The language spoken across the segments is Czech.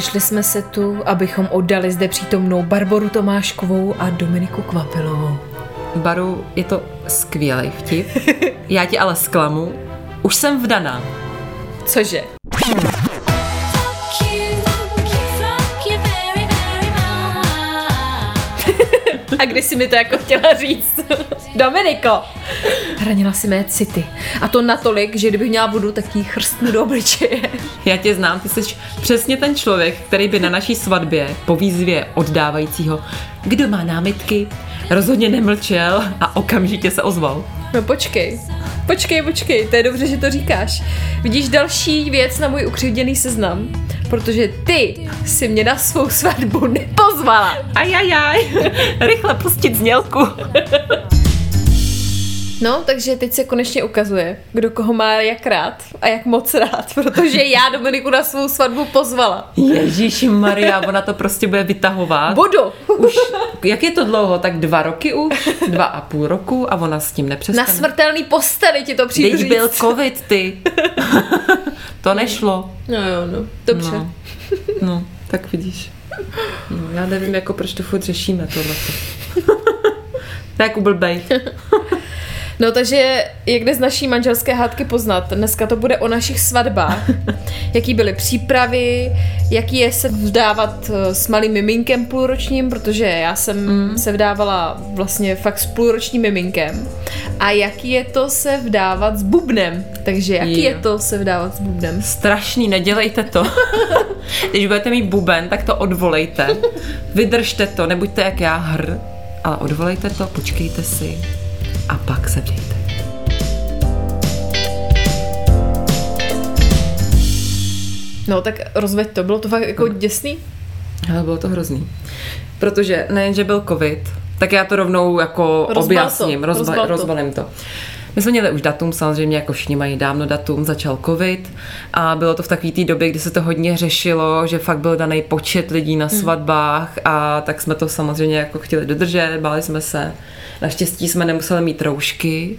Sešli jsme se tu, abychom oddali zde přítomnou Barboru Tomáškovou a Dominiku Kvapilovou. Baru, je to skvělý vtip. Já ti ale zklamu. Už jsem vdaná. Cože? A kdy jsi mi to jako chtěla říct? Dominiko! Hranila si mé city. A to natolik, že kdybych měla vodu, tak jí chrstnu do obličeje. Já tě znám, ty jsi přesně ten člověk, který by na naší svatbě po výzvě oddávajícího, kdo má námitky, rozhodně nemlčel a okamžitě se ozval. No počkej, počkej, počkej, to je dobře, že to říkáš. Vidíš další věc na můj ukřivděný seznam, protože ty si mě na svou svatbu nepozvala. Ajajaj, rychle pustit znělku. No, takže teď se konečně ukazuje, kdo koho má jak rád a jak moc rád, protože já Dominiku na svou svatbu pozvala. Ježíš Maria, ona to prostě bude vytahovat. Budu. Už, jak je to dlouho? Tak dva roky už? Dva a půl roku a ona s tím nepřestane. Na smrtelný posteli ti to přijdu Teď byl covid, ty. to nešlo. No jo, no, dobře. No, no tak vidíš. No, já nevím, jako proč to furt řešíme tohleto. tak blbej. No takže jak jde z naší manželské hádky poznat? Dneska to bude o našich svatbách. Jaký byly přípravy, jaký je se vdávat eh, s malým miminkem půlročním, protože já jsem mm. se vdávala vlastně fakt s půlročním miminkem. A jaký je to se vdávat s bubnem? Takže jaký je, je to se vdávat s bubnem? Strašný, nedělejte to. Když budete mít buben, tak to odvolejte. Vydržte to, nebuďte jak já hr, ale odvolejte to, počkejte si a pak se vdejte. No tak rozveď to, bylo to fakt jako no. děsný? Ale bylo to hrozný. Protože nejenže byl covid, tak já to rovnou jako Rozbal objasním, to. Rozba, to. rozbalím to. My jsme měli už datum, samozřejmě jako všichni mají dávno datum, začal covid a bylo to v takové té době, kdy se to hodně řešilo, že fakt byl daný počet lidí na hmm. svatbách a tak jsme to samozřejmě jako chtěli dodržet, báli jsme se. Naštěstí jsme nemuseli mít roušky,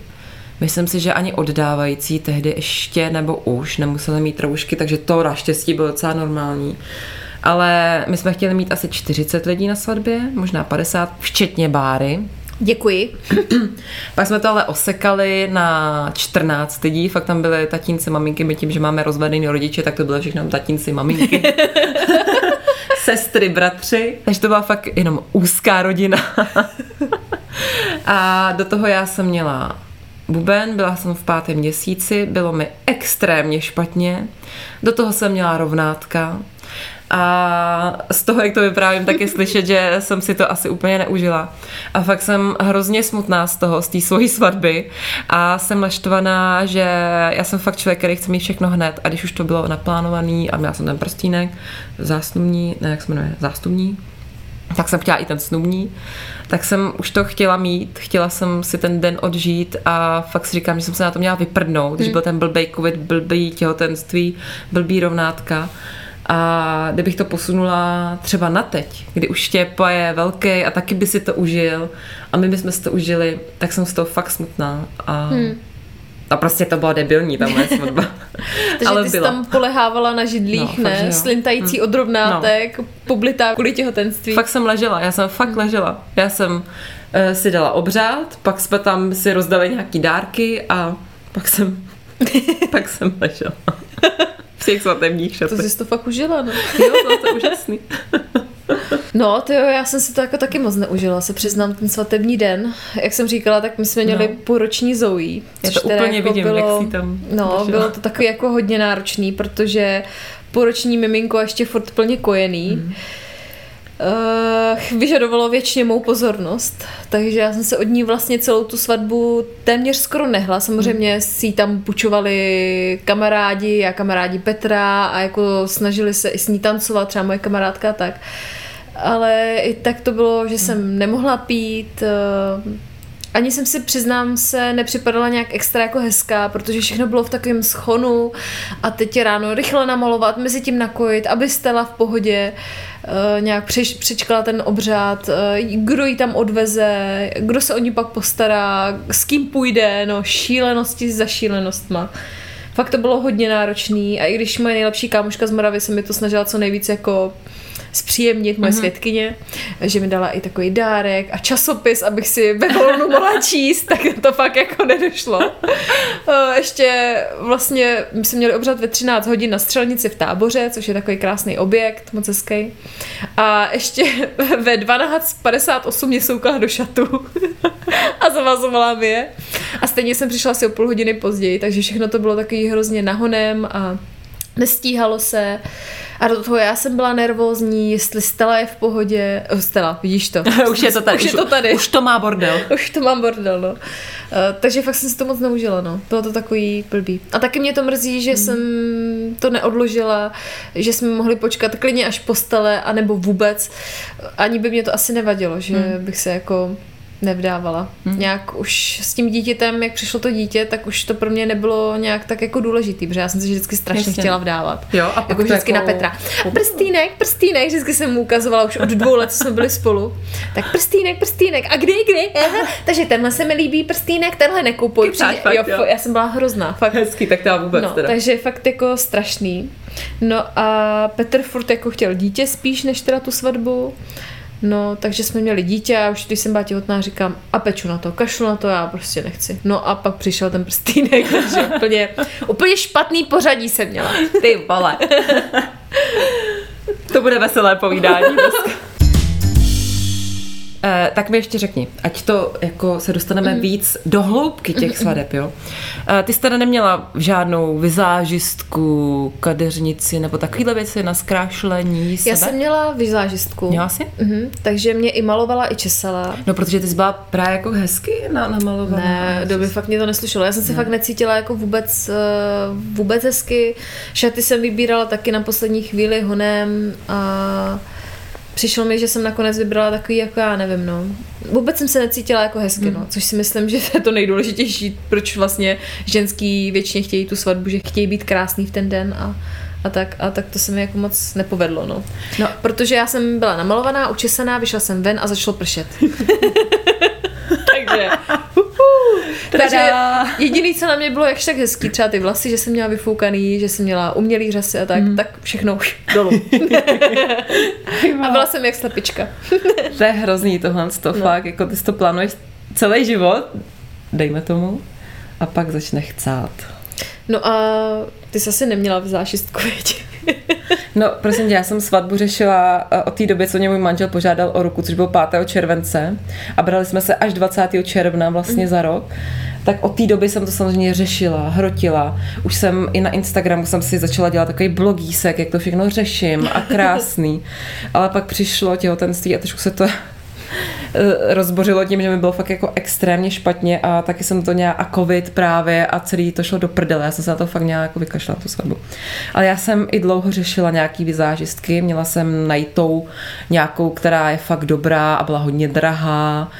Myslím si, že ani oddávající tehdy ještě nebo už nemuseli mít roušky, takže to naštěstí bylo docela normální. Ale my jsme chtěli mít asi 40 lidí na svatbě, možná 50, včetně Báry. Děkuji. Pak jsme to ale osekali na 14 lidí, fakt tam byly tatínci, maminky, my tím, že máme rozvedený rodiče, tak to byly všechno tatínci, maminky. Sestry, bratři, takže to byla fakt jenom úzká rodina. A do toho já jsem měla buben, byla jsem v pátém měsíci, bylo mi extrémně špatně. Do toho jsem měla rovnátka. A z toho, jak to vyprávím, tak je slyšet, že jsem si to asi úplně neužila. A fakt jsem hrozně smutná z toho, z té svojí svatby. A jsem naštvaná, že já jsem fakt člověk, který chce mít všechno hned. A když už to bylo naplánovaný a měla jsem ten prstínek, zástupní, ne, jak se jmenuje, zástupní, tak jsem chtěla i ten snubní, tak jsem už to chtěla mít, chtěla jsem si ten den odžít a fakt si říkám, že jsem se na to měla vyprdnout, když hmm. byl ten blbej covid, blbý těhotenství, blbý rovnátka. A kdybych to posunula třeba na teď, kdy už Štěpa je velký a taky by si to užil a my bychom si to užili, tak jsem z toho fakt smutná. A hmm. A prostě to bylo debilní, ta moje svatba. Takže Ale ty jsi tam polehávala na židlích, no, ne? Slintající hmm. od rovnátek, no. poblitá kvůli těhotenství. Fakt jsem ležela, já jsem fakt hmm. ležela. Já jsem uh, si dala obřád, pak jsme tam si rozdali nějaký dárky a pak jsem, pak jsem ležela. V těch svatebních šatech. To jsi to fakt užila, no. Jo, bylo to úžasný. No, to jo, já jsem si to jako taky moc neužila, se přiznám, ten svatební den. Jak jsem říkala, tak my jsme měli no. půlroční Zoe. Já to úplně jako vidím, bylo, jak si tam No, došla. bylo to takový jako hodně náročný, protože půlroční miminko ještě furt plně kojený. Mm. Uh, vyžadovalo většině mou pozornost, takže já jsem se od ní vlastně celou tu svatbu téměř skoro nehla. Samozřejmě si ji tam pučovali kamarádi a kamarádi Petra a jako snažili se i s ní tancovat, třeba moje kamarádka a tak. Ale i tak to bylo, že jsem nemohla pít, uh, ani jsem si, přiznám se, nepřipadala nějak extra jako hezká, protože všechno bylo v takovém schonu a teď je ráno rychle namalovat, mezi tím nakojit, aby Stella v pohodě uh, nějak přeš, přečkala ten obřád, uh, kdo ji tam odveze, kdo se o ní pak postará, s kým půjde, no šílenosti za šílenostma. Fakt to bylo hodně náročný a i když moje nejlepší kámoška z Moravy se mi to snažila co nejvíc jako zpříjemnit moje mm-hmm. světkyně, že mi dala i takový dárek a časopis, abych si ve volnu mohla číst, tak to fakt jako nedošlo. Ještě vlastně my jsme měli obřad ve 13 hodin na střelnici v táboře, což je takový krásný objekt, moc hezký. A ještě ve 12.58 mě soukala do šatu a zavazovala mi je. A stejně jsem přišla asi o půl hodiny později, takže všechno to bylo takový hrozně nahonem a nestíhalo se. A do toho já jsem byla nervózní, jestli Stella je v pohodě. Oh, Stella, vidíš to. už je to tady. Už, je to tady. Už to má bordel. už to mám bordel, no. Uh, takže fakt jsem si to moc neužila, no. Bylo to takový blbý. A taky mě to mrzí, že hmm. jsem to neodložila, že jsme mohli počkat klidně až po Stele, anebo vůbec. Ani by mě to asi nevadilo, že hmm. bych se jako nevdávala. Hmm. Nějak už s tím dítětem, jak přišlo to dítě, tak už to pro mě nebylo nějak tak jako důležitý, protože já jsem se vždycky strašně Jasně. chtěla vdávat. Jo, a jako vždycky jako... na Petra. Prstýnek, prstýnek, vždycky jsem mu ukazovala už od dvou let, co jsme byli spolu. Tak prstýnek, prstýnek, a kdy, kdy? Aha. Takže tenhle se mi líbí prstýnek, tenhle nekoupuj. Přijde, fakt, jo, jo. já jsem byla hrozná. Fakt. Hezký, tak to vůbec no, teda. Takže fakt jako strašný. No a Petr furt jako chtěl dítě spíš, než teda tu svatbu. No, takže jsme měli dítě a už když jsem byla těhotná, říkám, a peču na to, kašlu na to, já prostě nechci. No a pak přišel ten prstýnek, takže úplně, úplně špatný pořadí jsem měla. Ty vole. to bude veselé povídání dneska. Eh, tak mi ještě řekni, ať to jako se dostaneme mm. víc do hloubky těch svadeb, jo. Eh, ty jsi teda neměla žádnou vizážistku, kadeřnici nebo takovýhle věci na zkrášlení sebe? Já jsem měla vizážistku. Měla jsi? Mm-hmm, takže mě i malovala, i česala. No, protože ty jsi byla právě jako hezky na, namalovaná. Ne, doby fakt mě to neslyšelo. Já jsem si ne. fakt necítila jako vůbec, eh, vůbec hezky. Šaty jsem vybírala taky na poslední chvíli honem a přišlo mi, že jsem nakonec vybrala takový, jako já nevím, no. Vůbec jsem se necítila jako hezky, mm. no, což si myslím, že to je to nejdůležitější, proč vlastně ženský většině chtějí tu svatbu, že chtějí být krásný v ten den a, a tak, a tak to se mi jako moc nepovedlo, no. no. Protože já jsem byla namalovaná, učesaná, vyšla jsem ven a začalo pršet. Takže takže jediný, co na mě bylo jakž tak hezký, třeba ty vlasy, že jsem měla vyfoukaný, že jsem měla umělý řasy a tak, mm. tak všechno už dolů. a byla jsem jak slepička. to je hrozný tohle, to no. fakt, jako ty to plánuješ celý život, dejme tomu, a pak začne chcát. No a ty jsi asi neměla v zášistku, No, prosím tě, já jsem svatbu řešila eh, od té doby, co mě můj manžel požádal o ruku, což bylo 5. července a brali jsme se až 20. června vlastně za rok. Tak od té doby jsem to samozřejmě řešila, hrotila. Už jsem i na Instagramu jsem si začala dělat takový blogísek, jak to všechno řeším a krásný. Ale pak přišlo těhotenství a trošku se to rozbořilo tím, že mi bylo fakt jako extrémně špatně a taky jsem to nějak a covid právě a celý to šlo do prdele. Já jsem se na to fakt nějak jako vykašla tu svatbu. Ale já jsem i dlouho řešila nějaký vizážistky, měla jsem najitou nějakou, která je fakt dobrá a byla hodně drahá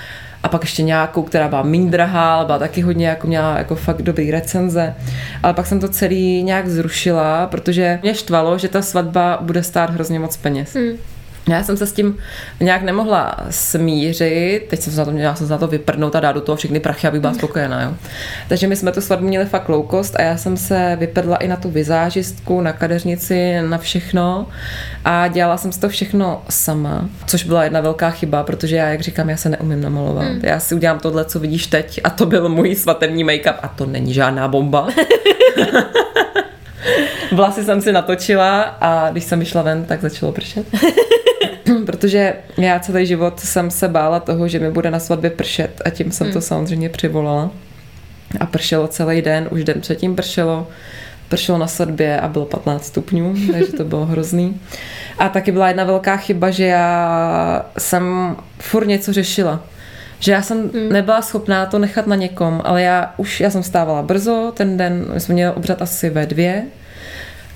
a pak ještě nějakou, která byla méně drahá, ale byla taky hodně, jako měla jako fakt dobrý recenze. Ale pak jsem to celý nějak zrušila, protože mě štvalo, že ta svatba bude stát hrozně moc peněz. Hmm. Já jsem se s tím nějak nemohla smířit, teď jsem se na to měla jsem se na to vyprdnout a dát do toho všechny prachy, abych byla spokojená. Jo. Takže my jsme tu svatbu měli fakt low cost a já jsem se vyprdla i na tu vizážistku, na kadeřnici, na všechno a dělala jsem si to všechno sama, což byla jedna velká chyba, protože já, jak říkám, já se neumím namalovat. Hmm. Já si udělám tohle, co vidíš teď a to byl můj svatební make-up a to není žádná bomba. Vlasy jsem si natočila a když jsem vyšla ven, tak začalo pršet. protože já celý život jsem se bála toho, že mi bude na svatbě pršet a tím jsem hmm. to samozřejmě přivolala. A pršelo celý den, už den předtím pršelo, pršelo na svatbě a bylo 15 stupňů, takže to bylo hrozný. A taky byla jedna velká chyba, že já jsem furt něco řešila. Že já jsem hmm. nebyla schopná to nechat na někom, ale já už, já jsem vstávala brzo, ten den my jsme měli obřad asi ve dvě,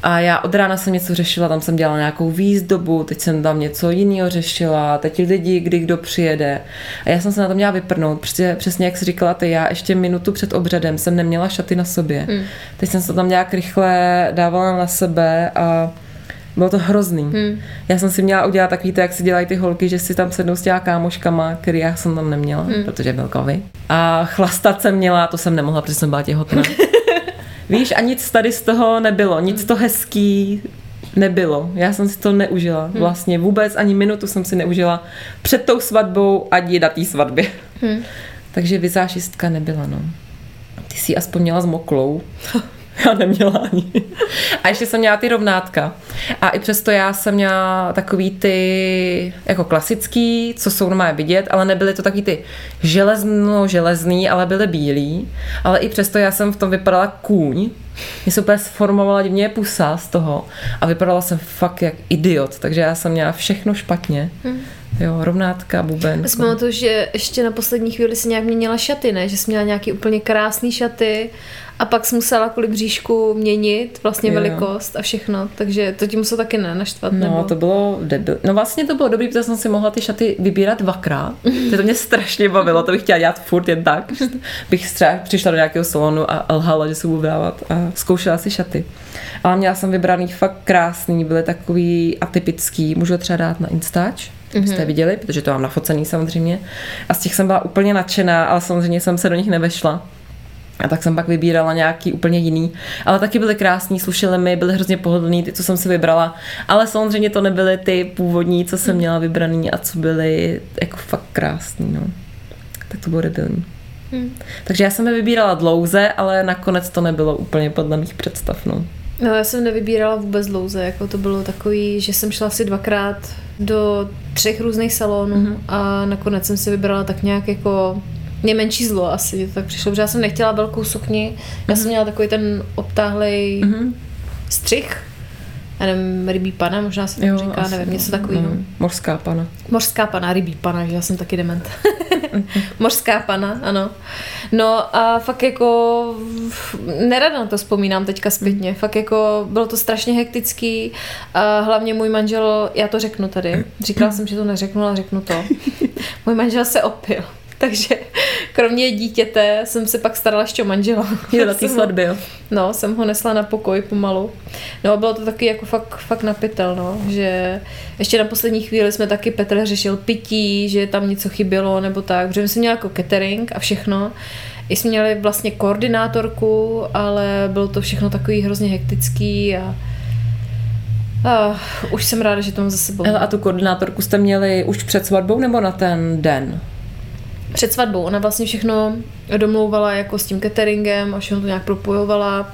a já od rána jsem něco řešila, tam jsem dělala nějakou výzdobu, teď jsem tam něco jiného řešila, teď lidi, kdy kdo přijede. A já jsem se na to měla vyprnout, protože přesně jak jsi říkala ty, já ještě minutu před obřadem jsem neměla šaty na sobě. Mm. Teď jsem se tam nějak rychle dávala na sebe a bylo to hrozný. Hmm. Já jsem si měla udělat takový to, jak si dělají ty holky, že si tam sednou s těma kámoškama, který já jsem tam neměla, hmm. protože byl covid. A chlastat jsem měla, to jsem nemohla, protože jsem byla těhotná. Víš, a nic tady z toho nebylo, nic to hezký nebylo. Já jsem si to neužila. Hmm. Vlastně vůbec ani minutu jsem si neužila před tou svatbou ani na té svatbě. Hmm. Takže vizážistka nebyla, no. Ty jsi aspoň měla zmoklou. Já neměla ani. A ještě jsem měla ty rovnátka. A i přesto já jsem měla takový ty jako klasický, co jsou normálně vidět, ale nebyly to takový ty železno železný, ale byly bílí. Ale i přesto já jsem v tom vypadala kůň. Mě se úplně sformovala divně pusa z toho a vypadala jsem fakt jak idiot, takže já jsem měla všechno špatně. Hmm. Jo, rovnátka, buben. Já si pamatuju, že ještě na poslední chvíli si nějak měnila šaty, ne? Že jsi měla nějaký úplně krásný šaty a pak jsi musela kvůli bříšku měnit vlastně jo. velikost a všechno, takže to ti muselo taky ne naštvat, No, nebo? to bylo debil. No vlastně to bylo dobrý, protože jsem si mohla ty šaty vybírat dvakrát. to mě strašně bavilo, to bych chtěla dělat furt jen tak. bych třeba přišla do nějakého salonu a lhala, že se budu dávat a zkoušela si šaty. Ale měla jsem vybraný fakt krásný, byly takový atypický, můžu třeba dát na Instač, mm-hmm. jste viděli, protože to mám nafocený samozřejmě. A z těch jsem byla úplně nadšená, ale samozřejmě jsem se do nich nevešla. A tak jsem pak vybírala nějaký úplně jiný. Ale taky byly krásní, slušely mi, byly hrozně pohodlný, ty, co jsem si vybrala. Ale samozřejmě to nebyly ty původní, co jsem měla vybraný a co byly jako fakt krásný, no. Tak to bylo debilní. Hmm. Takže já jsem je vybírala dlouze, ale nakonec to nebylo úplně podle mých představ, no. No, já jsem nevybírala vůbec dlouze, jako to bylo takový, že jsem šla asi dvakrát do třech různých salonů mm-hmm. a nakonec jsem si vybrala tak nějak jako mě menší zlo asi, to tak přišlo, protože já jsem nechtěla velkou sukni, já mm-hmm. jsem měla takový ten obtáhlej mm-hmm. střih, já nevím, rybí pana, možná se to říká, nevím, něco takového. No, mořská pana. Mořská pana, rybí pana, že já jsem taky dement. mořská pana, ano. No a fakt jako nerada na to vzpomínám teďka zpětně. Mm. Fakt jako bylo to strašně hektický a hlavně můj manžel, já to řeknu tady, říkala jsem, že to neřeknu, ale řeknu to. Můj manžel se opil. Takže kromě dítěte jsem se pak starala ještě o manžela. Jo, na té svatbě, jo. No, jsem ho nesla na pokoj pomalu. No a bylo to taky jako fakt, fakt napitel, no, že ještě na poslední chvíli jsme taky Petr řešil pití, že tam něco chybělo nebo tak, protože jsem měla jako catering a všechno. I jsme měli vlastně koordinátorku, ale bylo to všechno takový hrozně hektický a Uh, už jsem ráda, že to mám za sebou. a tu koordinátorku jste měli už před svatbou nebo na ten den? Před svatbou. Ona vlastně všechno domlouvala jako s tím cateringem a všechno to nějak propojovala.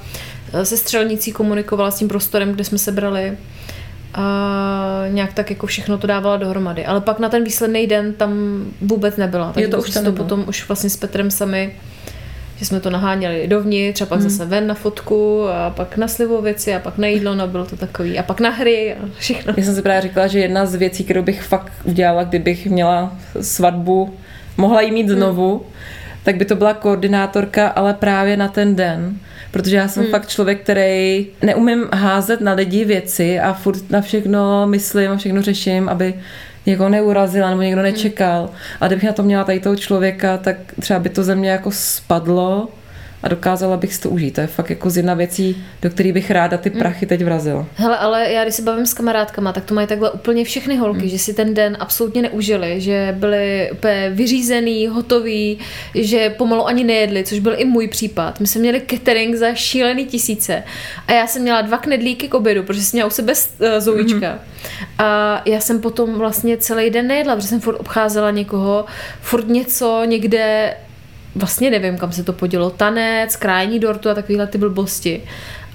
Se střelnicí komunikovala s tím prostorem, kde jsme se brali a nějak tak jako všechno to dávala dohromady. Ale pak na ten výsledný den tam vůbec nebyla. Takže to už to potom už vlastně s Petrem sami že jsme to naháněli dovnitř a pak hmm. zase ven na fotku a pak na slivovici a pak na jídlo, no bylo to takový a pak na hry a všechno. Já jsem si právě říkala, že jedna z věcí, kterou bych fakt udělala, kdybych měla svatbu mohla jí mít hmm. znovu, hmm. tak by to byla koordinátorka, ale právě na ten den. Protože já jsem hmm. fakt člověk, který neumím házet na lidi věci a furt na všechno myslím a všechno řeším, aby někoho neurazila nebo někdo hmm. nečekal. A kdybych na to měla tady toho člověka, tak třeba by to ze mě jako spadlo a dokázala bych si to užít. To je fakt jako z jedna věcí, do které bych ráda ty mm. prachy teď vrazila. Hele, ale já když se bavím s kamarádkama, tak to mají takhle úplně všechny holky, mm. že si ten den absolutně neužili, že byli úplně vyřízený, hotoví, že pomalu ani nejedli, což byl i můj případ. My jsme měli catering za šílený tisíce a já jsem měla dva knedlíky k obědu, protože jsem měla u sebe uh, zoujíčka. Mm. A já jsem potom vlastně celý den nejedla, protože jsem furt obcházela někoho, furt něco někde vlastně nevím, kam se to podělo, tanec, krájení dortu a takovéhle ty blbosti.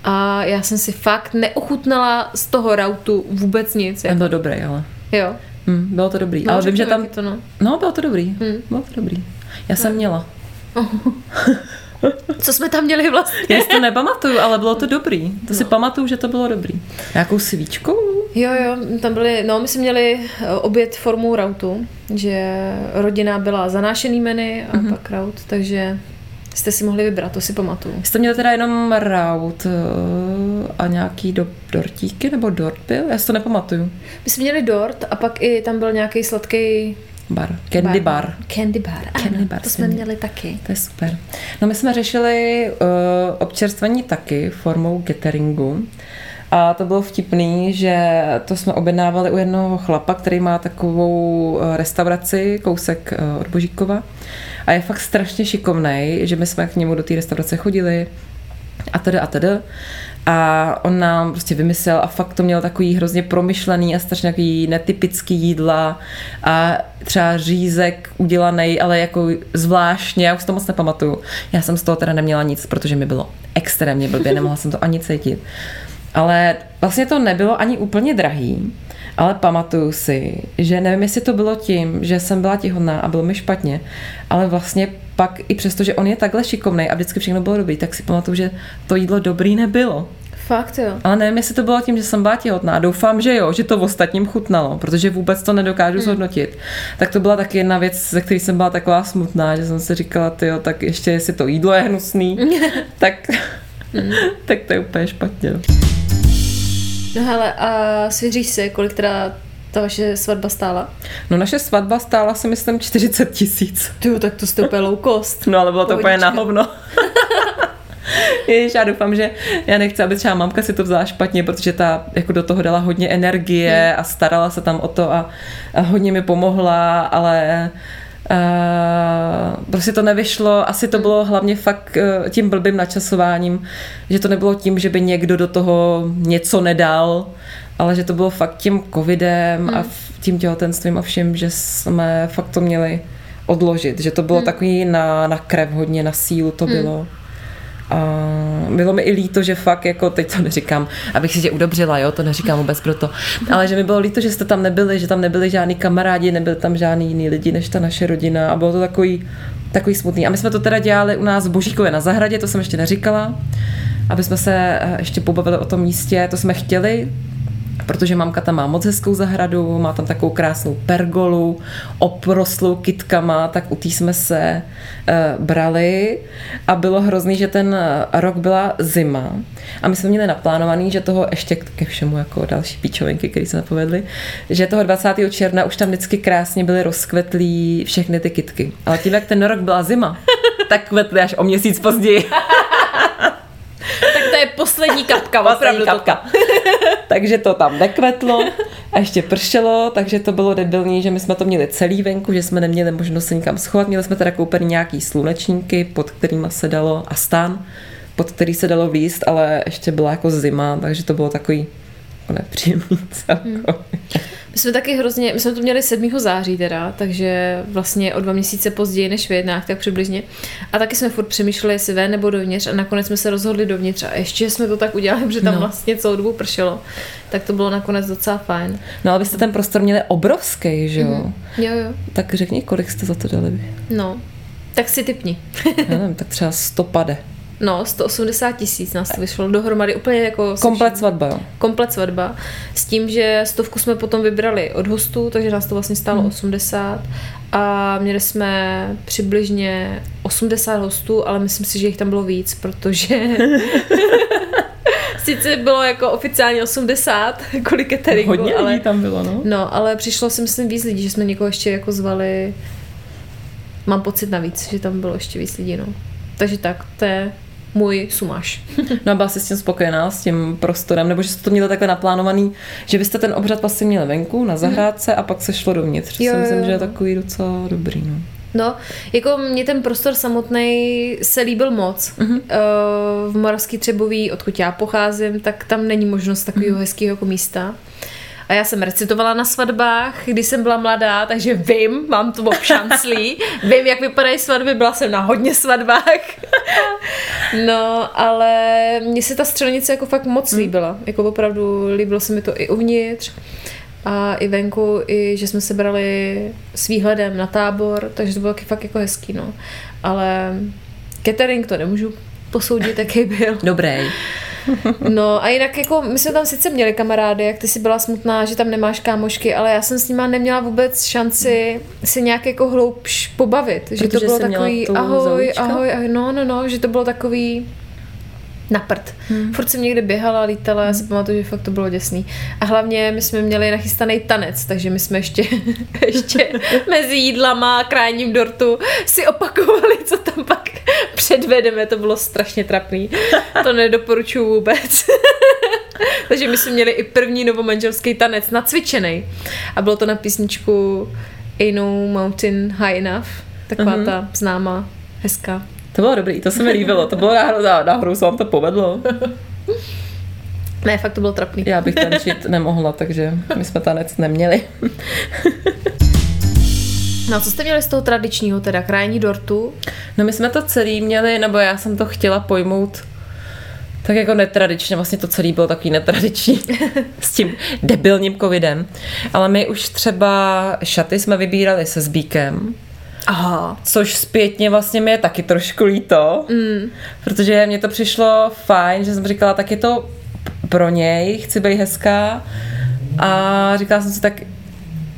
A já jsem si fakt neochutnala z toho rautu vůbec nic. Jako. Bylo dobré, ale. Jo. Hmm, bylo to dobrý. No, ale vím, že tam... To, no. no, bylo to dobrý. Hmm. Bylo to dobrý. Já jsem no. měla. Co jsme tam měli vlastně? Já si to nepamatuju, ale bylo to dobrý. To jo. si pamatuju, že to bylo dobrý. Nějakou svíčku? Jo, jo, tam byly, no my jsme měli eh, oběd formou rautu, že rodina byla zanášený menu a mm-hmm. pak raut, takže jste si mohli vybrat, to si pamatuju. Jste měli teda jenom raut eh, a nějaký do, dortíky, nebo dort byl? Já si to nepamatuju. My jsme měli dort a pak i tam byl nějaký sladký Bar. Candy bar. bar. Candy bar, Candy ano, bar to jsme jsme měli taky. To je super. No my jsme řešili uh, občerstvení taky formou cateringu. A to bylo vtipný, že to jsme objednávali u jednoho chlapa, který má takovou eh, restauraci, kousek eh, od Božíkova. A je fakt strašně šikovnej, že my jsme k němu do té restaurace chodili a teda a teda. A on nám prostě vymyslel a fakt to měl takový hrozně promyšlený a strašně takový netypický jídla a třeba řízek udělaný, ale jako zvláštně, já už to moc nepamatuju. Já jsem z toho teda neměla nic, protože mi bylo extrémně blbě, nemohla jsem to ani cítit. Ale vlastně to nebylo ani úplně drahý, ale pamatuju si, že nevím, jestli to bylo tím, že jsem byla těhotná a bylo mi špatně, ale vlastně pak i přesto, že on je takhle šikovný a vždycky všechno bylo dobrý, tak si pamatuju, že to jídlo dobrý nebylo. Fakt jo. Ale nevím, jestli to bylo tím, že jsem byla těhotná. Doufám, že jo, že to v ostatním chutnalo, protože vůbec to nedokážu zhodnotit. Tak to byla taky jedna věc, ze které jsem byla taková smutná, že jsem si říkala, ty tak ještě jestli to jídlo je hnusný, tak, tak to je úplně špatně. No. Hele, a svěříš se, kolik teda ta vaše svatba stála? No naše svatba stála si myslím 40 tisíc. Ty tak to jste úplně low cost. No ale bylo to úplně na hovno. Ježiš, já doufám, že já nechci, aby třeba mamka si to vzala špatně, protože ta jako do toho dala hodně energie a starala se tam o to a, a hodně mi pomohla, ale Uh, prostě to nevyšlo, asi to bylo hlavně fakt uh, tím blbým načasováním, že to nebylo tím, že by někdo do toho něco nedal, ale že to bylo fakt tím covidem a v- tím těhotenstvím a vším, že jsme fakt to měli odložit, že to bylo takový na, na krev hodně, na sílu to bylo. A bylo mi i líto, že fakt, jako teď to neříkám, abych si tě udobřila, jo, to neříkám vůbec proto, ale že mi bylo líto, že jste tam nebyli, že tam nebyli žádní kamarádi, nebyli tam žádný jiný lidi než ta naše rodina a bylo to takový, takový smutný. A my jsme to teda dělali u nás v Božíkově na zahradě, to jsem ještě neříkala, aby jsme se eh, ještě pobavili o tom místě, to jsme chtěli, protože mamka tam má moc hezkou zahradu, má tam takovou krásnou pergolu, oprostlou kytkama, tak u té jsme se uh, brali a bylo hrozný, že ten eh, rok byla zima a my jsme měli naplánovaný, že toho ještě ke všemu jako další píčovinky, které se nepovedly, že toho 20. června už tam vždycky krásně byly rozkvetlí všechny ty kytky. Ale tím, jak ten rok byla zima, tak kvetly až o měsíc později. Tak to je poslední kapka, Poslední opravdu kapka. takže to tam nekvetlo a ještě pršelo, takže to bylo debilní, že my jsme to měli celý venku, že jsme neměli možnost se nikam schovat. Měli jsme teda koupený nějaký slunečníky, pod kterými se dalo, a stan, pod který se dalo výst, ale ještě byla jako zima, takže to bylo takový jako nepříjemný celkově. My jsme taky hrozně, my jsme to měli 7. září teda, takže vlastně o dva měsíce později než v jednách, tak přibližně. A taky jsme furt přemýšleli, jestli ven nebo dovnitř a nakonec jsme se rozhodli dovnitř a ještě jsme to tak udělali, že tam No. vlastně celou dobu pršelo. Tak to bylo nakonec docela fajn. No ale vy jste ten prostor měli obrovský, že jo? Mhm. Jo, jo. Tak řekni, kolik jste za to dali vy. No, tak si typni. Já nevím, tak třeba 100 pade. No, 180 tisíc nás to vyšlo dohromady úplně jako... Komplet vším. svatba, jo. komplet svatba. S tím, že stovku jsme potom vybrali od hostů, takže nás to vlastně stálo Mhm. 80 a měli jsme přibližně 80 hostů, ale myslím si, že jich tam bylo víc, protože sice bylo jako oficiálně 80 kvůli cateringu, Hodně ale, lidí tam bylo, no. no, ale přišlo si myslím víc lidí, že jsme někoho ještě jako zvali mám pocit navíc, že tam bylo ještě víc lidí, no. Takže tak, to je můj sumáš. No a byla jsi s tím spokojená, s tím prostorem, nebo že jste to měli takhle naplánovaný, že byste ten obřad vlastně měli venku na zahrádce a pak se šlo dovnitř. Jo, si myslím, jo, že je takový docela dobrý. No. No, jako mě ten prostor samotný se líbil moc. Uh-huh. V Moravský Třebový, odkud já pocházím, tak tam není možnost takového uh-huh. hezkého jako místa. A já jsem recitovala na svatbách, když jsem byla mladá, takže vím, mám to šanclí, vím, jak vypadají svatby, byla jsem na hodně svatbách. no, ale mně se ta střelnice jako fakt moc líbila. Jako opravdu líbilo se mi to i uvnitř a i venku, i že jsme se brali s výhledem na tábor, takže to bylo taky fakt jako hezký, no. Ale catering to nemůžu posoudit, jaký byl. Dobrý. No a jinak jako my jsme tam sice měli kamarády, jak ty si byla smutná, že tam nemáš kámošky, ale já jsem s nima neměla vůbec šanci si nějak jako hloubš pobavit. Že to Protože bylo takový ahoj, ahoj, ahoj, no, no, no, že to bylo takový na prd. Hmm. Furt jsem někde běhala, lítala, já si pamatuju, že fakt to bylo děsný. A hlavně my jsme měli nachystaný tanec, takže my jsme ještě, ještě mezi jídlama a kráním dortu si opakovali, co tam pak předvedeme. To bylo strašně trapný. To nedoporučuju vůbec. takže my jsme měli i první novomanželský tanec nacvičený. A bylo to na písničku Ain't no mountain high enough. Taková Mhm. ta známá, hezká. To bylo dobrý, to se mi líbilo. To bylo náhodou, náhodou se vám to povedlo. Ne, fakt to bylo trapný. Já bych tančit nemohla, takže my jsme tanec neměli. No a co jste měli z toho tradičního, teda krájení dortu? No my jsme to celý měli, nebo já jsem to chtěla pojmout tak jako netradičně, vlastně to celé bylo takový netradiční s tím debilním covidem. Ale my už třeba šaty jsme vybírali se Zbíkem, Aha. což zpětně vlastně mi je taky trošku líto, mm. protože mně to přišlo fajn, že jsem říkala, tak je to pro něj, chci být hezká a říkala jsem si tak,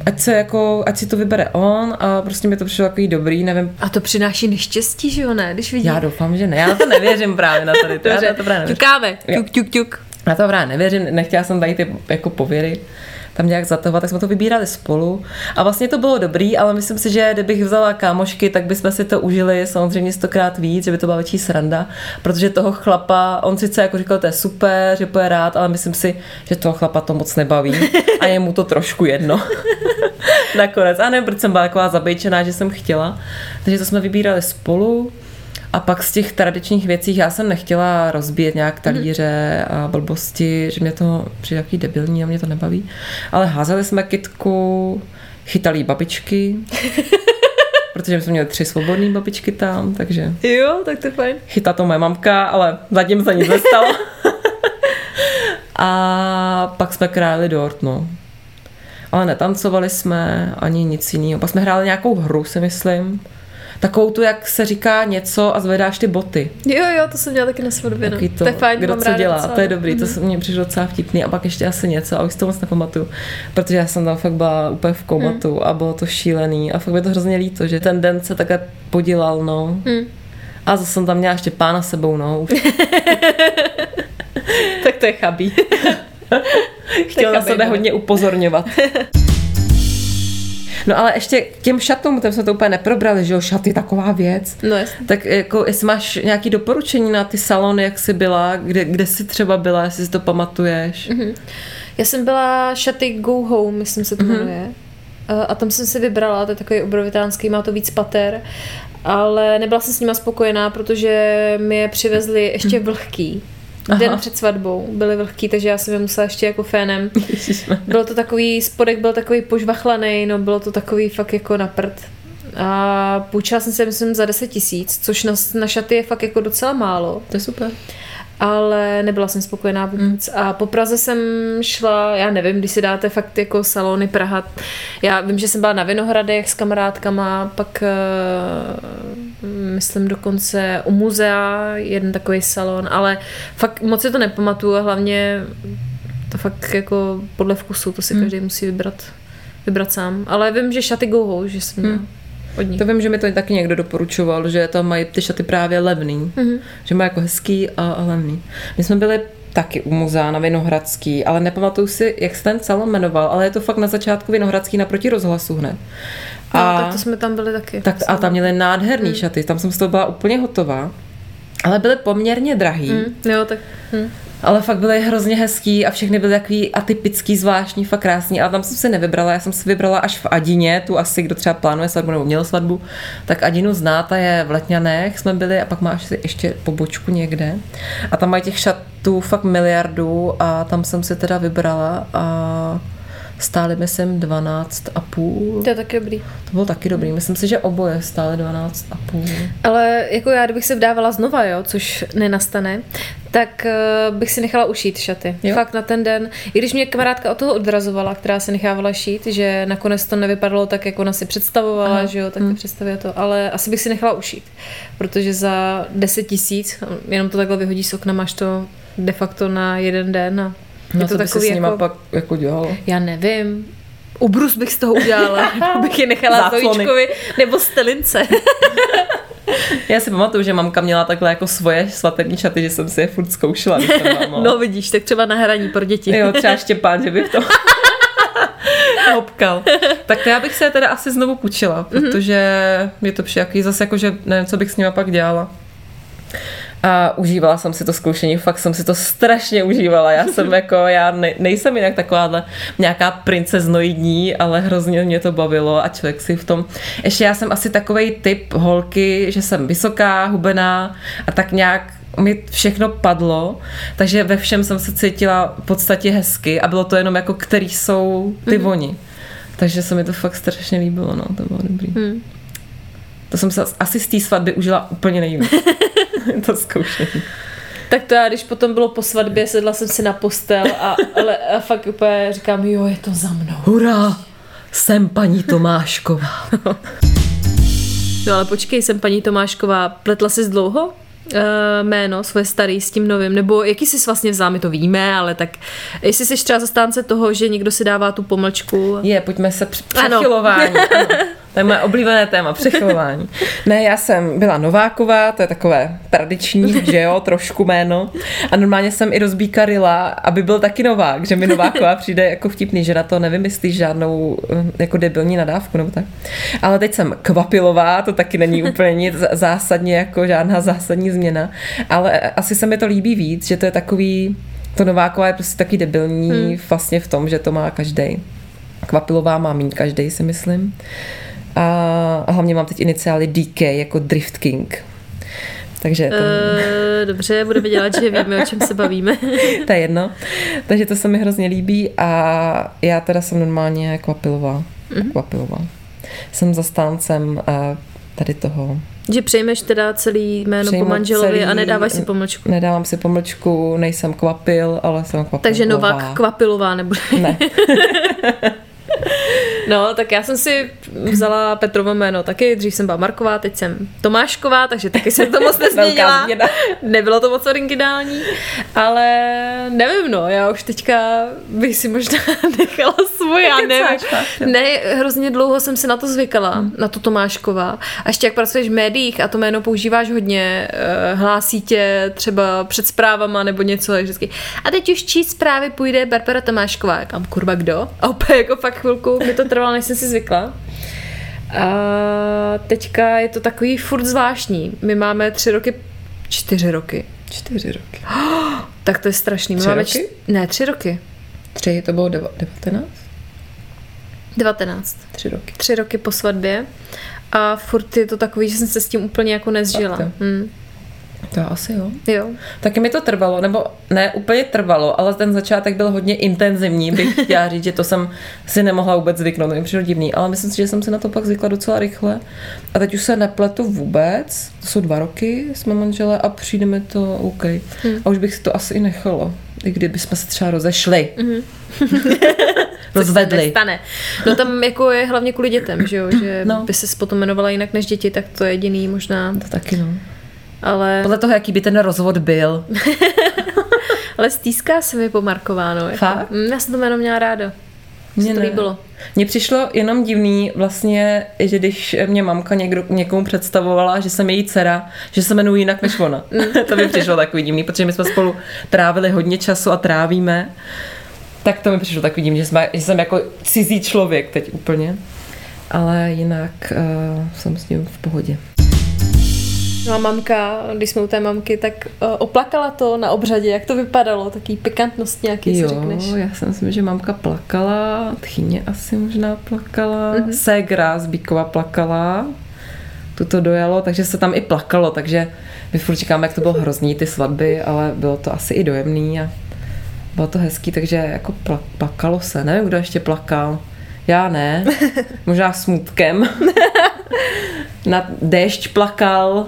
ať se jako, ať si to vybere on a prostě mi to přišlo takový dobrý, nevím, A to přináší neštěstí, že jo, ne? Když vidí. já doufám, že ne, já na to nevěřím právě na tady to, já na to právě nevěřím. ťukáme. Jo. Ťuk, ťuk, ťuk. Na to právě nevěřím, nechtěla jsem tady ty jako pověry tam nějak zatahovat, tak jsme to vybírali spolu. A vlastně to bylo dobrý, ale myslím si, že kdybych vzala kámošky, tak bychom si to užili samozřejmě stokrát víc, že by to byla větší sranda, protože toho chlapa, on sice jako říkal, to je super, že bude rád, ale myslím si, že toho chlapa to moc nebaví a je mu to trošku jedno. Nakonec. A nevím, proč jsem byla taková zabejčená, že jsem chtěla. Takže to jsme vybírali spolu. A pak z těch tradičních věcí já jsem nechtěla rozbíjet nějak talíře a blbosti, že mě to přijde takový debilní a mě to nebaví. Ale házeli jsme kitku, chytali babičky, protože jsme měli tři svobodné babičky tam, takže Jo, tak to je fajn. chytla to moje mamka, ale zatím se nic nestalo. a pak jsme krájeli dort, no. Ale netancovali jsme ani nic jiného. Pak jsme hráli nějakou hru, si myslím. Takovou tu, jak se říká něco a zvedáš ty boty. Jo, jo, to jsem dělala taky na svatbě. No. Takový to, to je fajn, kdo co dělá, docela. to je dobrý, to Mhm. se mně přišlo docela vtipný a pak ještě asi něco a už si to moc nepamatuju, protože já jsem tam fakt byla úplně v komatu Mhm. a bylo to šílený a fakt mi to hrozně líto, že ten den se takhle podělal, no. Mhm. A zase jsem tam měla ještě pána sebou, no. Tak to je chabý. chtěl na chabý, sebe no. hodně upozorňovat. No ale ještě k těm šatům, tam jsme to úplně neprobrali, že jo, šat je taková věc. No jasně. Tak jako, jestli máš nějaké doporučení na ty salony, jak jsi byla, kde, kde jsi třeba byla, jestli si to pamatuješ. Mhm. Já jsem byla šaty Go Home, myslím se to Mhm. jmenuje. A- A tam jsem si vybrala, to je takový obrovitánský, má to víc pater, ale nebyla jsem s nima spokojená, protože mi je přivezli ještě vlhký. Den Aha. před svatbou byly vlhký, takže já jsem je musela ještě jako fénem. Bylo to takový, spodek byl takový požvachlaný, no bylo to takový fakt jako na prd. A půjčila jsem se, myslím, za 10 tisíc, což na, na šaty je fakt jako docela málo To je super. Ale nebyla jsem spokojená vůbec. A po Praze jsem šla, já nevím, když si dáte fakt jako salony Praha. Já vím, že jsem byla na Vinohradech s kamarádkama, pak eh, myslím dokonce u muzea, jeden takový salon, ale fakt moc si to nepamatuju a hlavně to fakt jako podle vkusu, to si Hmm. každý musí vybrat, vybrat sám. Ale vím, že šaty go že jsem měla Hmm. Od nich. To vím, že mi to taky někdo doporučoval, že tam mají ty šaty právě levný. Mhm. Že mají jako hezký a, a levný. My jsme byli taky u muzea na Vinohradský, ale nepamatuju si, jak se ten salon jmenoval, ale je to fakt na začátku Vinohradský naproti rozhlasu hned. No, tak to jsme tam byli taky. tak, a tam měli nádherný šaty, tam jsem z toho byla úplně hotová. Ale byly poměrně drahý. Hm, jo, tak... Hm. Ale fakt byly hrozně hezký a všechny byly takový atypický, zvláštní, fakt krásný. Ale tam jsem si nevybrala, já jsem si vybrala až v Adině, tu asi, kdo třeba plánuje svatbu nebo měl svatbu, tak Adinu zná, ta je v Letňanech, jsme byli a pak máš si ještě pobočku někde. A tam mají těch šatů fakt miliardu a tam jsem si teda vybrala a stály myslím 12 a půl. To je taky dobrý. To bylo taky dobrý. Myslím si, že oboje stály 12 a půl. Ale jako já, kdybych se vdávala znova, jo, což nenastane, tak uh, bych si nechala ušít šaty. Jo. Fakt na ten den. I když mě kamarádka o toho odrazovala, která se nechávala šít, že nakonec to nevypadalo tak, jak ona si představovala, Aha. Aha. že jo, tak hmm. představuje to. Ale asi bych si nechala ušít, protože za 10 tisíc, jenom to takhle vyhodíš z okna, máš to de facto na jeden den. A No je to by se s nima jako, pak jako dělalo. já nevím, ubrus bych z toho udělala, nebo bych je nechala Záclony. Zojičkovi, nebo stelince. Já si pamatuju, že mamka měla takhle jako svoje svatební šaty, že jsem si je furt zkoušela. když jsem. No vidíš, tak třeba na hraní pro děti. Jo, třeba Štěpán, že by to hopkal. Tak to já bych se je teda asi znovu půjčila, protože mě to přijde jaký zase jako, že nevím, co bych s nima pak dělala. A užívala jsem si to zkoušení, fakt jsem si to strašně užívala. Já jsem jako, já ne, nejsem jinak takováhle nějaká princeznoidní, ale hrozně mě to bavilo a člověk si v tom... Ještě já jsem asi takovej typ holky, že jsem vysoká, hubená a tak nějak mi všechno padlo, takže ve všem jsem se cítila v podstatě hezky a bylo to jenom jako, který jsou ty mm-hmm. voni. Takže se mi to fakt strašně líbilo, no, to bylo dobrý. Hmm. To jsem se asi z té svatby užila úplně nejvíc. to zkoušení. Tak to já, když potom bylo po svatbě, sedla jsem si na postel a, ale, a fakt úplně říkám, jo, je to za mnou. Hurá, jsem paní Tomášková. No ale počkej, jsem paní Tomášková, pletla jsi dlouho uh, jméno svoje starý s tím novým, nebo jaký jsi vlastně vzal, my to víme, ale tak jestli jsi třeba zastánce toho, že někdo si dává tu pomlčku. Je, pojďme se při- Ano. přechylování. Ano. To je moje oblíbené téma, přechylování. Ne, já jsem byla Nováková, to je takové tradiční, že jo, trošku jméno. A normálně jsem i rozbíkarila, aby byl taky Novák, že mi Nováková přijde jako vtipný, že na to nevymyslíš žádnou eh, jako debilní nadávku nebo tak. Ale teď jsem Kvapilová, to taky není úplně nic zásadně jako žádná zásadní změna. Ale asi se mi to líbí víc, že to je takový, to Nováková je prostě taky debilní hmm. vlastně v tom, že to má každý. Kvapilová má míň každý, si myslím. A hlavně mám teď iniciály DK jako Drift King. Takže to, Uh, dobře, budeme dělat, že víme, o čem se bavíme. to je jedno. Takže to se mi hrozně líbí a já teda jsem normálně Kvapilová. Mm-hmm. Kvapilová. Jsem zastáncem a tady toho. že přejmeš teda celý jméno Přejmu po manželovi celý- a nedáváš si pomlčku. Nedávám si pomlčku, nejsem Kvapil, ale jsem Kvapilová. Takže Novák Kvapilová nebude. Ne. No, tak já jsem si vzala Petrovo jméno taky, dřív jsem byla Marková, teď jsem Tomášková, takže taky jsem to moc nezměnila. Nebylo to moc originální, ale nevím, no, já už teďka bych si možná nechala svoje, já nevím. Ne, hrozně dlouho jsem si na to zvykala, Hmm. na to Tomášková. A ještě jak pracuješ v médiích a to jméno používáš hodně, eh, hlásí tě třeba před zprávama nebo něco, vždycky. A teď už číst zprávy půjde Barbara Tomášková. Kam kurva kdo? A opět jako fakt chvilku mi to trvalo, než jsem si zvykla. A teďka je to takový furt zvláštní. My máme tři roky, čtyři roky. Čtyři roky. Tak to je strašný. My Tři máme roky? ne, tři roky. Tři, to bylo deva- devatenáct? 19. Tři roky. Tři roky po svatbě. A furt je to takový, že jsem se s tím úplně jako nezžila. Hmm. To asi jo. Jo. Taky mi to trvalo, nebo ne úplně trvalo, ale ten začátek byl hodně intenzivní, bych chtěla říct, že to jsem si nemohla vůbec zvyknout, to přišlo divný, ale myslím si, že jsem se na to pak zvykla docela rychle. A teď už se nepletu vůbec, to jsou dva roky, jsme manžele a přijde mi to OK. Hmm. A už bych si to asi i nechala, i kdybychom se třeba rozešli. Mhm. Rozvedli. Nestane. No tam jako je hlavně kvůli dětem, že jo, že no. by se potom jmenovala jinak než děti, tak to je jediný možná, To taky no. Ale, Podle toho, jaký by ten rozvod byl. ale stýská se mi pomarkováno. Jako. Fakt? Mm, Já jsem to jméno měla ráda. Mně to líbilo. Mně přišlo jenom divný vlastně, že když mě mamka někdo, někomu představovala, že jsem její dcera, že se jmenuji jinak než ona. to mi přišlo takový divný, protože my jsme spolu trávili hodně času a trávíme. Tak to mi přišlo takový divný, že, jsme, že jsem jako cizí člověk teď úplně. Ale jinak uh, jsem s ním v pohodě. No a mamka, když jsme u té mamky, tak uh, oplakala to na obřadě, jak to vypadalo, taký pikantnost nějaký, si Jo, řekneš. já si myslím, že mamka plakala, tchyně asi možná plakala, Mhm. mm-hmm. ségra z Bíkova plakala, tu to dojalo, takže se tam i plakalo, takže my furt říkáme, jak to bylo hrozný ty svatby, ale bylo to asi i dojemný a bylo to hezký, takže jako pla- plakalo se. Nevím, kdo ještě plakal. Já ne. Možná smutkem. Na déšť plakal,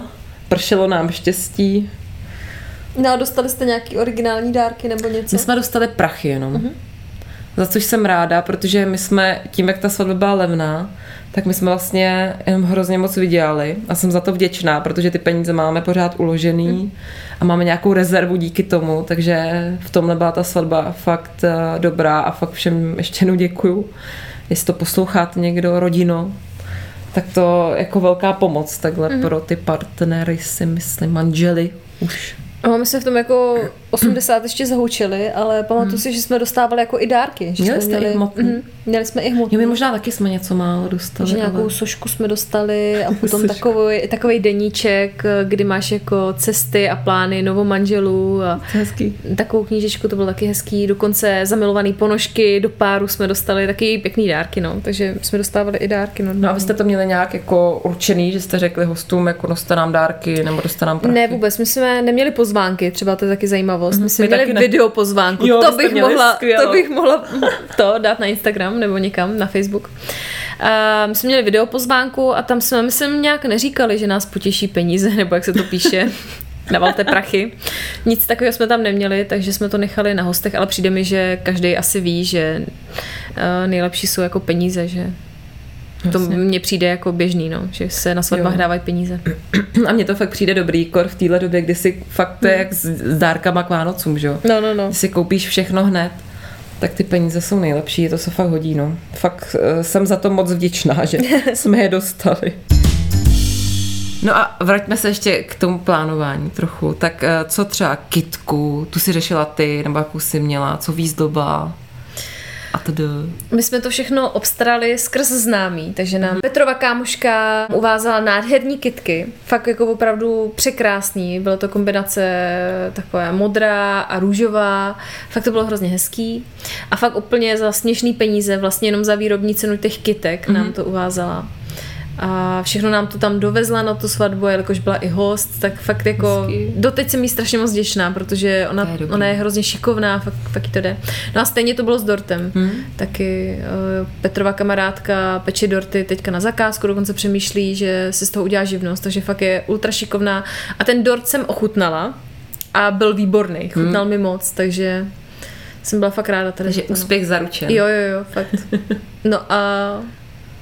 pršelo nám štěstí. No a dostali jste nějaký originální dárky nebo něco? My jsme dostali prachy jenom. Mm-hmm. za což jsem ráda, protože my jsme, tím jak ta svatba byla levná, tak my jsme vlastně jenom hrozně moc vydělali a jsem za to vděčná, protože ty peníze máme pořád uložený a máme nějakou rezervu díky tomu, takže v tomhle byla ta svatba fakt eh, dobrá a fakt všem ještě jednou děkuju. Jestli to posloucháte někdo, rodino, tak to jako velká pomoc takhle mm. pro ty partnery si myslím, manžely už. No, my jsme v tom jako 80 ještě zahučili, ale pamatuju hmm. si, že jsme dostávali jako i dárky. Že měli jsme jste měli, i hmotný? Mm, měli jsme i hmotný. Jo, my možná taky jsme něco málo dostali. Že nějakou ale... sošku jsme dostali a potom takový, takový deníček, kdy máš jako cesty a plány novou manželů a hezký. takovou knížečku, to bylo taky hezký. Dokonce zamilovaný ponožky do páru jsme dostali, taky pěkný dárky, no. Takže jsme dostávali i dárky. No, no a vy jste to měli nějak jako určený, že jste řekli hostům, jako noste nám dárky nebo doste nám prachy? Ne, vůbec. My jsme neměli pozvánky, třeba to je taky zajímavost. My jsme měli ne. video pozvánku. Jo, to, bych mohla, to bych mohla to dát na Instagram nebo někam na Facebook. Uh, my jsme měli video pozvánku a tam jsme, myslím, nějak neříkali, že nás potěší peníze, nebo jak se to píše. Navalte prachy. Nic takového jsme tam neměli, takže jsme to nechali na hostech, ale přijde mi, že každý asi ví, že uh, nejlepší jsou jako peníze, že to mně přijde jako běžný, no, že se na svatbách Jo. dávají peníze. A mně to fakt přijde dobrý, kor v téhle době, kdy si fakt to je jak s, s dárkama k Vánocům, že jo? No, no, no. Když si koupíš všechno hned, tak ty peníze jsou nejlepší, to se fakt hodí, no. Fakt uh, jsem za to moc vděčná, že jsme je dostali. No a vraťme se ještě k tomu plánování trochu. Tak eh, co třeba kitku, tu si řešila ty, nebo jakou jsi měla, co výzdoba a tedy. My jsme to všechno obstarali skrz známý, takže nám Petrova kámoška uvázala nádherní kitky, fakt jako opravdu překrásný, byla to kombinace taková modrá a růžová, fakt to bylo hrozně hezký a fakt úplně za směšný peníze, vlastně jenom za výrobní cenu těch kitek mm-hmm. nám to uvázala. A všechno nám to tam dovezla na tu svatbu, jelikož byla i host, tak fakt jako Hezký. doteď jsem jí strašně moc vděčná, protože ona, je dobrý. ona je hrozně šikovná, fakt, fakt jí to jde. No a stejně to bylo s dortem. Hmm. Taky uh, Petrova kamarádka peče dorty teďka na zakázku, dokonce přemýšlí, že si z toho udělá živnost, takže fakt je ultra šikovná. A ten dort jsem ochutnala a byl výborný, chutnal mi moc, takže jsem byla fakt ráda. Tady Takže no. úspěch zaručen. Jo, jo, jo, fakt. No a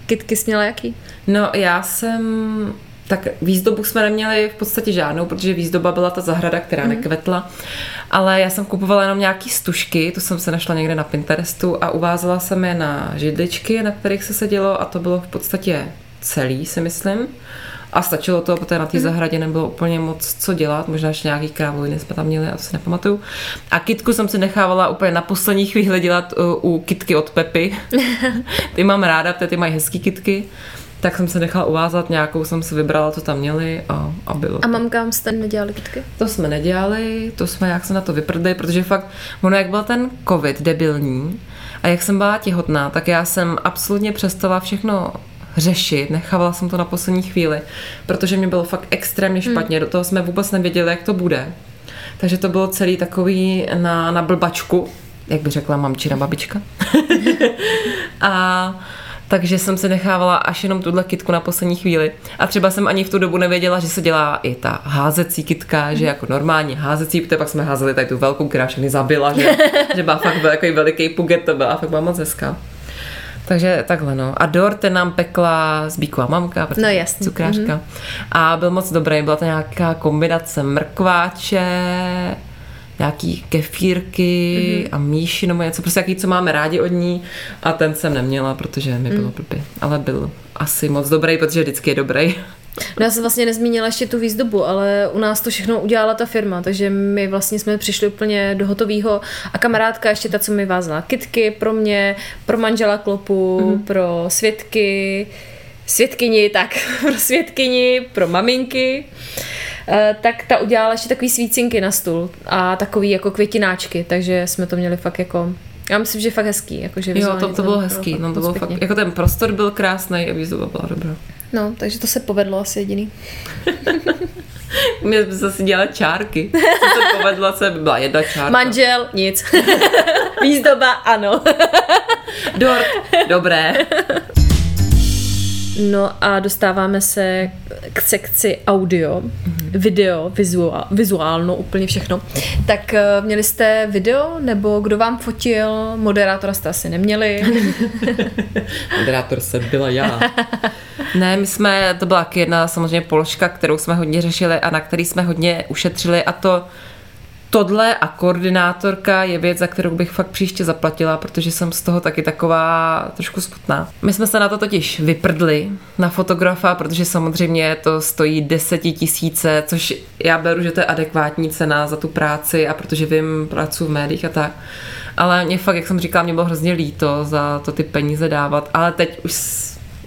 kitky jsi měla jaký? No já jsem... Tak výzdobu jsme neměli v podstatě žádnou, protože výzdoba byla ta zahrada, která mm. nekvetla. Ale já jsem kupovala jenom nějaký stužky, to jsem se našla někde na Pinterestu a uvázala jsem je na židličky, na kterých se sedělo a to bylo v podstatě celý, si myslím. A stačilo to, protože na té zahradě nebylo úplně moc co dělat, možná ještě nějaký krávoviny jsme tam měli, a to si nepamatuju. A kitku jsem si nechávala úplně na poslední chvíli dělat uh, u kitky od Pepy. ty mám ráda, protože ty mají hezký kitky. Tak jsem se nechala uvázat, nějakou jsem si vybrala, co tam měli a, a bylo. A mamkám jste nedělali kitky? To jsme nedělali, to jsme jak se na to vyprdli, protože fakt, ono jak byl ten covid debilní a jak jsem byla těhotná, tak já jsem absolutně přestala všechno řešit, nechávala jsem to na poslední chvíli, protože mě bylo fakt extrémně špatně, do toho jsme vůbec nevěděli, jak to bude. Takže to bylo celý takový na, na blbačku, jak by řekla mamčina babička. a takže jsem se nechávala až jenom tuhle kitku na poslední chvíli. A třeba jsem ani v tu dobu nevěděla, že se dělá i ta házecí kitka, že jako normální házecí, protože pak jsme házeli tady tu velkou, která všechny zabila, že, že byla fakt takový veliký puget, to byla fakt byla moc hezká. Takže takhle no. A dort ten nám pekla Zbíková mamka, protože No jasně. cukrářka. Mm-hmm. A byl moc dobrý, byla to nějaká kombinace mrkváče, nějaký kefírky mm-hmm. a míši nebo něco, prostě jaký, co máme rádi od ní a ten jsem neměla, protože mi bylo mm. blbě. Ale byl asi moc dobrý, protože vždycky je dobrý. No já jsem vlastně nezmínila ještě tu výzdobu, ale u nás to všechno udělala ta firma, takže my vlastně jsme přišli úplně do hotového a kamarádka ještě ta, co mi vázala kitky pro mě, pro manžela klopu, mm. pro svědky, svědkyni, tak pro svědkyni, pro maminky, eh, tak ta udělala ještě takový svícinky na stůl a takový jako květináčky, takže jsme to měli fakt jako já myslím, že fakt hezký. Jako, že Jo, to, to bylo hezký, no to bylo fakt, jako ten prostor byl krásný a výzdoba byla dobrá. No, takže to se povedlo asi jediný. Mě zase dělat čárky. Co se povedlo, se byla jedna čárka. Manžel, nic. Výzdoba, ano. Dort, dobré. No a dostáváme se k sekci audio. Mm-hmm. video, vizuál, vizuálno, úplně všechno. Tak eh, měli jste video, nebo kdo vám fotil? Moderátora jste asi neměli. Moderátor se byla já. Ne, my jsme, to byla jedna samozřejmě položka, kterou jsme hodně řešili a na který jsme hodně ušetřili a to tohle a koordinátorka je věc, za kterou bych fakt příště zaplatila, protože jsem z toho taky taková trošku smutná. My jsme se na to totiž vyprdli na fotografa, protože samozřejmě to stojí desetitisíce, což já beru, že to je adekvátní cena za tu práci a protože vím, pracuji v médiích a tak. Ale mě fakt, jak jsem říkala, mě bylo hrozně líto za to ty peníze dávat, ale teď už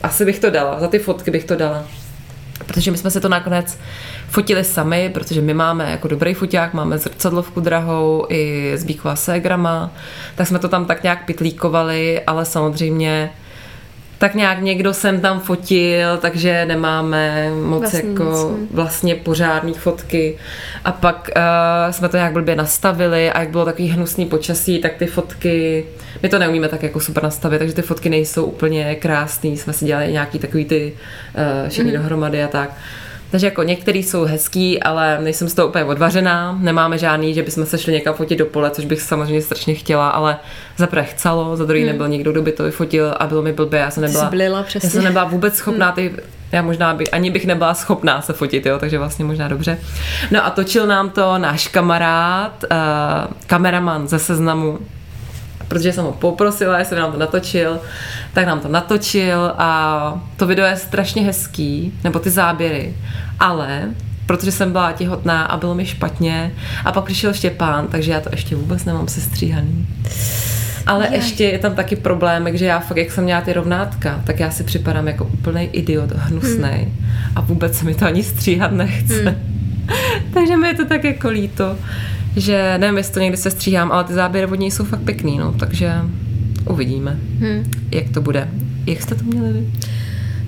asi bych to dala, za ty fotky bych to dala. Protože my jsme se to nakonec fotili sami, protože my máme jako dobrý foťák, máme zrcadlovku drahou i s Bíkova ségrama, tak jsme to tam tak nějak pitlíkovali, ale samozřejmě tak nějak někdo sem tam fotil, takže nemáme moc Vlastně jako nic, vlastně pořádný fotky. A pak uh, jsme to nějak blbě nastavili a jak bylo takový hnusný počasí, tak ty fotky, my to neumíme tak jako super nastavit, takže ty fotky nejsou úplně krásný. Jsme si dělali nějaký takový ty uh, všechny mm. dohromady a tak. Takže jako některý jsou hezký, ale nejsem z toho úplně odvařená. Nemáme žádný, že bychom se šli někam fotit do pole, což bych samozřejmě strašně chtěla, ale za prvé chcelo, za druhý nebyl někdo, kdo by to vyfotil a bylo mi blbě. Já jsem Hmm. Nebyla, jsi blila, přesně. Hmm. já jsem nebyla vůbec schopná ty, já možná by, ani bych nebyla schopná se fotit, jo, takže vlastně možná dobře. No a točil nám to náš kamarád, uh, kameraman ze seznamu, protože jsem ho poprosila, jestli nám to natočil, tak nám to natočil a to video je strašně hezký, nebo ty záběry, ale protože jsem byla těhotná a bylo mi špatně a pak přišel Štěpán, takže já to ještě vůbec nemám sestříhaný. Ale Jaj. ještě je tam taky problém, že já fakt, jak jsem měla ty rovnátka, tak já si připadám jako úplný idiot, hnusnej. A vůbec se mi to ani stříhat nechce. Takže mi je to tak jako líto, že nevím, jestli to někdy se stříhám, ale ty záběry od něj jsou fakt pěkný, no, takže uvidíme, Hmm. jak to bude. Jak jste to měli vy?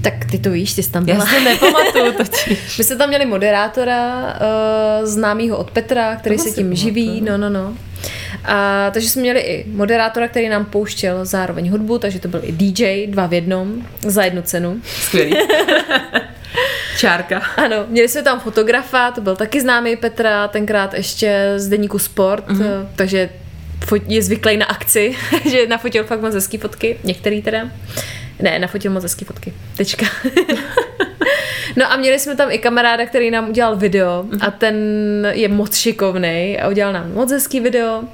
Tak ty to víš, ty jsi tam Já byla. si to nepamatuju totiž. My jsme tam měli moderátora, uh, známýho od Petra, který Toho se tím živí, no, no, no. A, takže jsme měli i moderátora, který nám pouštěl zároveň hudbu, takže to byl i DJ, dva v jednom, za jednu cenu. Skvělý. Čárka. Ano, měli jsme tam fotografa, to byl taky známý Petra, tenkrát ještě z deníku Sport, Mhm. mm-hmm. takže je zvyklý na akci, že nafotil fakt moc hezký fotky, některý teda. Ne, nafotil moc hezký fotky. Tečka. no a měli jsme tam i kamaráda, který nám udělal video a ten je moc šikovnej a udělal nám moc hezký video.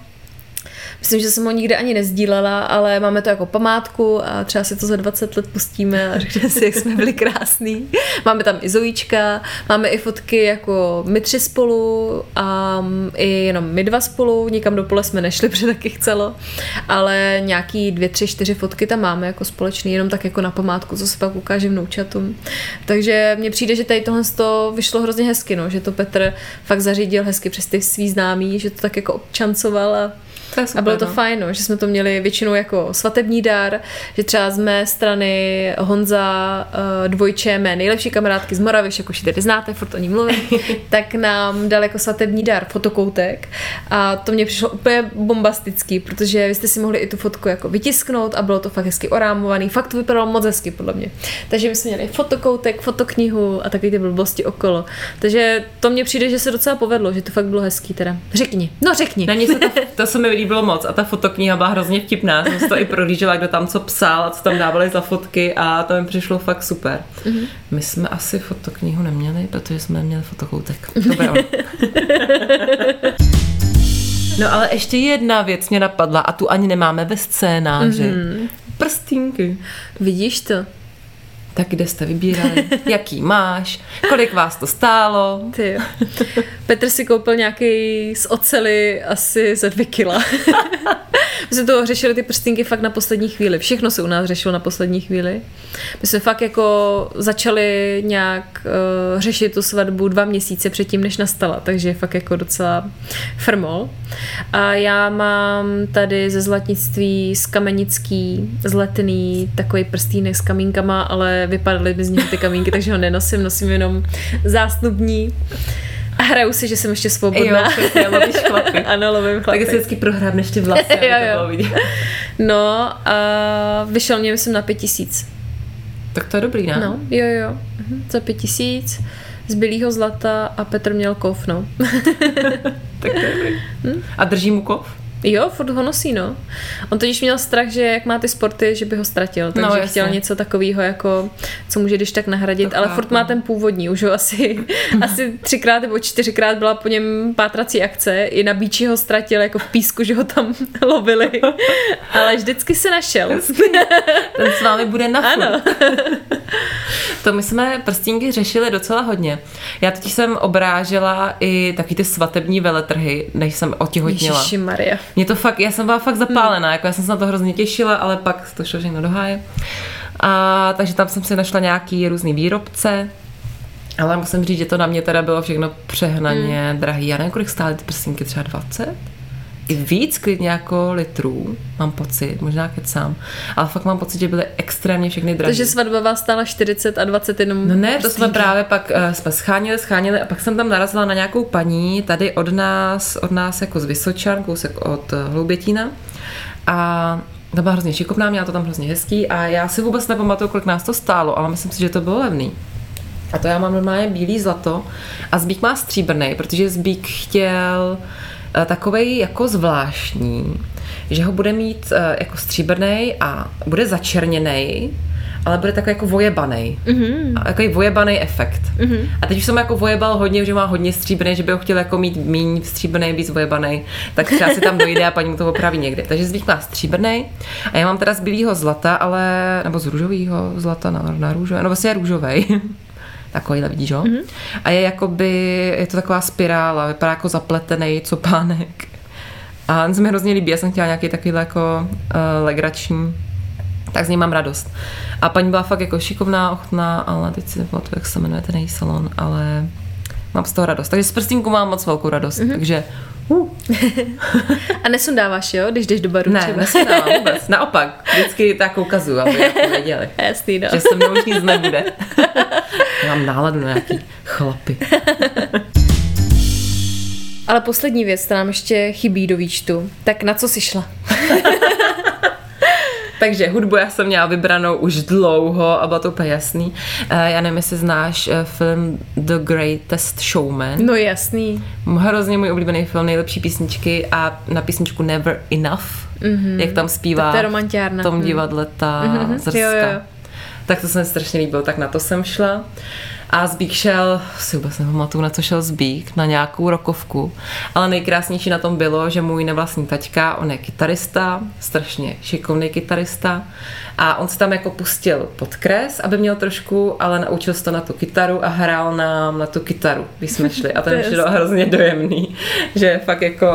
Myslím, že jsem ho nikde ani nezdílela, ale máme to jako památku a třeba si to za 20 let pustíme a řekneme si, jak jsme byli krásný. Máme tam i Zojíčka, máme i fotky jako my tři spolu a mm, i jenom my dva spolu, nikam do pole jsme nešli, protože taky chcelo, ale nějaký dvě, tři, čtyři fotky tam máme jako společný, jenom tak jako na památku, co se pak ukáže vnoučatům. Takže mně přijde, že tady tohle toho vyšlo hrozně hezky, no, že to Petr fakt zařídil hezky přes ty svý známý, že to tak jako občancoval a To super, a bylo to no. fajn, no, že jsme to měli většinou jako svatební dar, že třeba z mé strany Honza uh, Dvojče, mé nejlepší kamarádky z Moravy, jako už tedy znáte, furt o ní mluvím, tak nám dal jako svatební dar fotokoutek a to mě přišlo úplně bombastický, protože vy jste si mohli i tu fotku jako vytisknout a bylo to fakt hezky orámovaný, fakt to vypadalo moc hezky podle mě. Takže my jsme měli fotokoutek, fotoknihu a takové ty blbosti okolo. Takže to mně přijde, že se docela povedlo, že to fakt bylo hezký teda. Řekni, no řekni. Na se to, to se mi líbilo moc a ta fotokniha byla hrozně vtipná. Jsem si to i prohlížela, kdo tam co psal a co tam dávali za fotky a to mi přišlo fakt super. Mm-hmm. My jsme asi fotoknihu neměli, protože jsme neměli fotokoutek. To bylo. No ale ještě jedna věc mě napadla a tu ani nemáme ve scénáři. Mm-hmm. Prstínky. Vidíš to? Tak kde jste vybírali? Jaký máš? Kolik vás to stálo? Ty jo. Petr si koupil nějaký z ocely asi za dvě kila. My jsme to řešili ty prstinky fakt na poslední chvíli. Všechno se u nás řešilo na poslední chvíli. My jsme fakt jako začali nějak uh, řešit tu svatbu dva měsíce předtím, než nastala, takže fakt jako docela frmol. A já mám tady ze zlatnictví z kamenický zletný takový prstínek s kamínkama, ale vypadaly mi z něho ty kamínky, takže ho nenosím, nosím jenom zásnubní. A hraju si, že jsem ještě svobodná. Jo, přesně, lovíš chlapy. ano, lovím Tak chlapy. si vždycky prohrábneš ty vlasy, aby Jo, to jo. bylo vidět. No a vyšel mě, myslím, na pět tisíc. Tak to je dobrý, ne? No, jo, jo. Mhm. Za pět tisíc. z bílého zlata a Petr měl kov, no. Tak to je dobrý. A drží mu kov? Jo, furt ho nosí, no. On totiž měl strach, že jak má ty sporty, že by ho ztratil, takže No, no, jasně. chtěl něco takového, jako, co může když tak nahradit, To ale chápu. furt má ten původní, už ho asi, asi třikrát nebo čtyřikrát byla po něm pátrací akce, i na bíči ho ztratil jako v písku, že ho tam lovili, ale vždycky se našel. Ten s vámi bude na furt. Ano. To my jsme prstínky řešili docela hodně. Já totiž jsem obrážela i taky ty svatební veletrhy, než jsem otěhotněla. Ježiši Maria. Mě to fakt, já jsem byla fakt zapálená, jako já jsem se na to hrozně těšila, ale pak to šlo všechno do háje. A takže tam jsem si našla nějaký různý výrobce, ale musím říct, že to na mě teda bylo všechno přehnaně hmm. drahý. Já nevím, kolik stály ty prstinky, třeba 20? I víc klidně jako litrů, mám pocit, možná kecám, ale fakt mám pocit, že byly extrémně všechny drahé. Takže svatba vás stála 40 a 20 jenom No ne, to jsme právě pak uh, jsme scháněli, scháněli a pak jsem tam narazila na nějakou paní tady od nás, od nás jako z Vysočan, kousek od uh, Hloubětína a ta byla hrozně šikovná, měla to tam hrozně hezký a já si vůbec nepamatuju, kolik nás to stálo, ale myslím si, že to bylo levný. A to já mám normálně bílý zlato a Zbík má stříbrný, protože Zbík chtěl takovej jako zvláštní, že ho bude mít uh, jako stříbrný a bude začerněný, ale bude takový jako vojebaný. Mm-hmm. A takový vojebaný efekt. Mm-hmm. A teď už jsem jako vojebal hodně, že má hodně stříbrný, že by ho chtěl jako mít míň stříbrný, víc vojebaný, tak třeba si tam dojde a paní mu to opraví někde. Takže zvyk má stříbrný a já mám teda z bílého zlata, ale, nebo z růžového zlata na, na růžové, no vlastně je růžovej. Takovýhle, vidíš, jo? Mm-hmm. A je jakoby, je to taková spirála, vypadá jako zapletený copánek. A on se mi hrozně líbí, já jsem chtěla nějaký takovýhle jako uh, legrační tak z ní mám radost. A paní byla fakt jako šikovná, ochotná, ale teď si nepamatuju, jak se jmenuje ten její salon, ale mám z toho radost. Takže z prstínku mám moc velkou radost, mm-hmm. takže uh, A nesundáváš, jo, když jdeš do baru ne, třeba. nesmívám vůbec. Naopak, vždycky tak ukazuju, aby jako věděli, Jasný, no. že se mnou už nic nebude. Mám náladu na nějaký chlapy. Ale poslední věc, která nám ještě chybí do výčtu. Tak na co jsi šla? Takže hudbu já jsem měla vybranou už dlouho a bylo to úplně jasný. Eh, Já nevím, jestli znáš eh, film The Greatest Showman. No jasný. Hrozně můj oblíbený film, nejlepší písničky a na písničku Never Enough, mm-hmm. jak tam zpívá Tak to je v tom divadle ta Mhm, mm-hmm. zrska. jo, jo. Tak to se mi strašně líbilo, tak na to jsem šla. A Zbík šel, si vůbec nepamatuju, na co šel Zbík, na nějakou rokovku. Ale nejkrásnější na tom bylo, že můj nevlastní taťka, on je kytarista, strašně šikovný kytarista. A on se tam jako pustil podkres, aby měl trošku, ale naučil se to na tu kytaru a hrál nám na tu kytaru, když jsme šli. A To ten je přišel hrozně dojemný, že fakt jako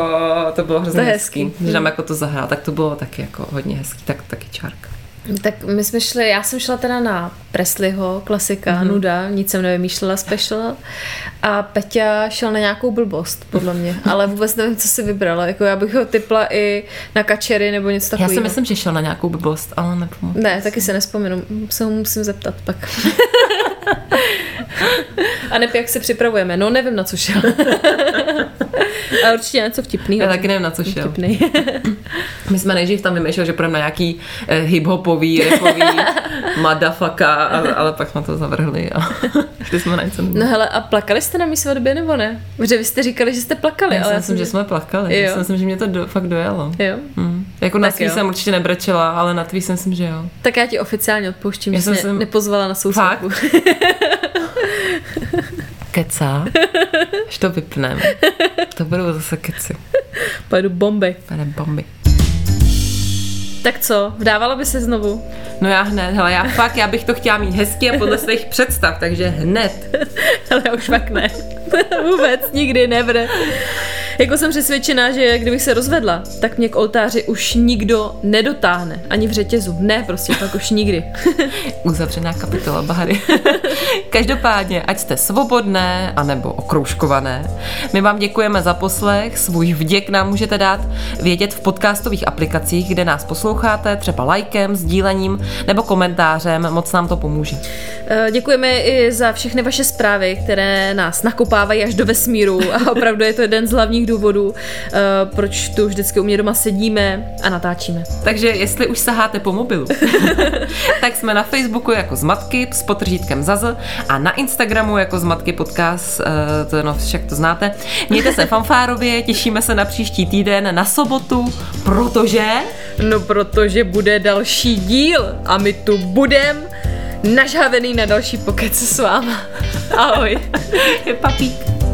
to bylo hrozně To hezký, hezký. že nám jako to zahrál, tak to bylo taky jako hodně hezký, tak taky čárka. Tak my jsme šli, já jsem šla teda na Presleyho, klasika, Mhm. mm-hmm. nuda, nic jsem nevymýšlela special. A Peťa šel na nějakou blbost, podle mě. Ale vůbec nevím, co si vybrala. Jako já bych ho typla i na kačery nebo něco Já takového. si myslím, že šel na nějakou blbost, ale nepamatuju. Ne, taky se nespomenu. Se ho musím zeptat pak. A nep, jak se připravujeme? No, nevím, na co šel. Ale určitě něco vtipného. Já taky nevím, na co šel. Vtipný. My jsme nejdřív tam vymýšleli, že půjdeme na nějaký eh, hip-hopový, rapový madafaka, ale, ale pak jsme to zavrhli a šli jsme na něco. No hele, a plakali jste na mý svatbě nebo ne? Protože vy jste říkali, že jste plakali. já ale si myslím, že jsme plakali. Já Jo. si myslím, že mě to do, fakt dojelo. Jo. Hmm. Jako na svý jsem určitě nebrečela, ale na tvý si myslím, že jo. Tak já ti oficiálně odpouštím, Já že jsem jsi mě sem- nepozvala na svatbu. Keca? Až to vypneme. To budou zase keci. Pojedu bomby. Pane bomby. Tak co, vdávala by se znovu? No já hned, hele, já fakt, já bych to chtěla mít hezky a podle svých představ, takže hned. Ale já už fakt ne. Vůbec, nikdy, never. Jako jsem přesvědčená, že kdybych se rozvedla, tak mě k oltáři už nikdo nedotáhne. Ani v řetězu. Ne, prostě, pak už nikdy. Uzavřená kapitola Bahary. Každopádně, ať jste svobodné anebo okroužkované, my vám děkujeme za poslech, svůj vděk nám můžete dát vědět v podcastových aplikacích, kde nás posloucháte, třeba lajkem, sdílením nebo komentářem, moc nám to pomůže. Eh, Děkujeme i za všechny vaše zprávy, které nás nakopávají až do vesmíru a opravdu je to jeden z hlavních hlavních důvodů, eh, proč tu vždycky u mě doma sedíme a natáčíme. Takže jestli už saháte po mobilu, tak jsme na Facebooku jako Zmatky s potržítkem Zaz a na Instagramu jako Zmatky podcast, eh, to no však to znáte. Mějte se fanfárově, těšíme se na příští týden, na sobotu, protože... No protože bude další díl a my tu budem nažhavený na další pokec s váma. Ahoj. Je papík.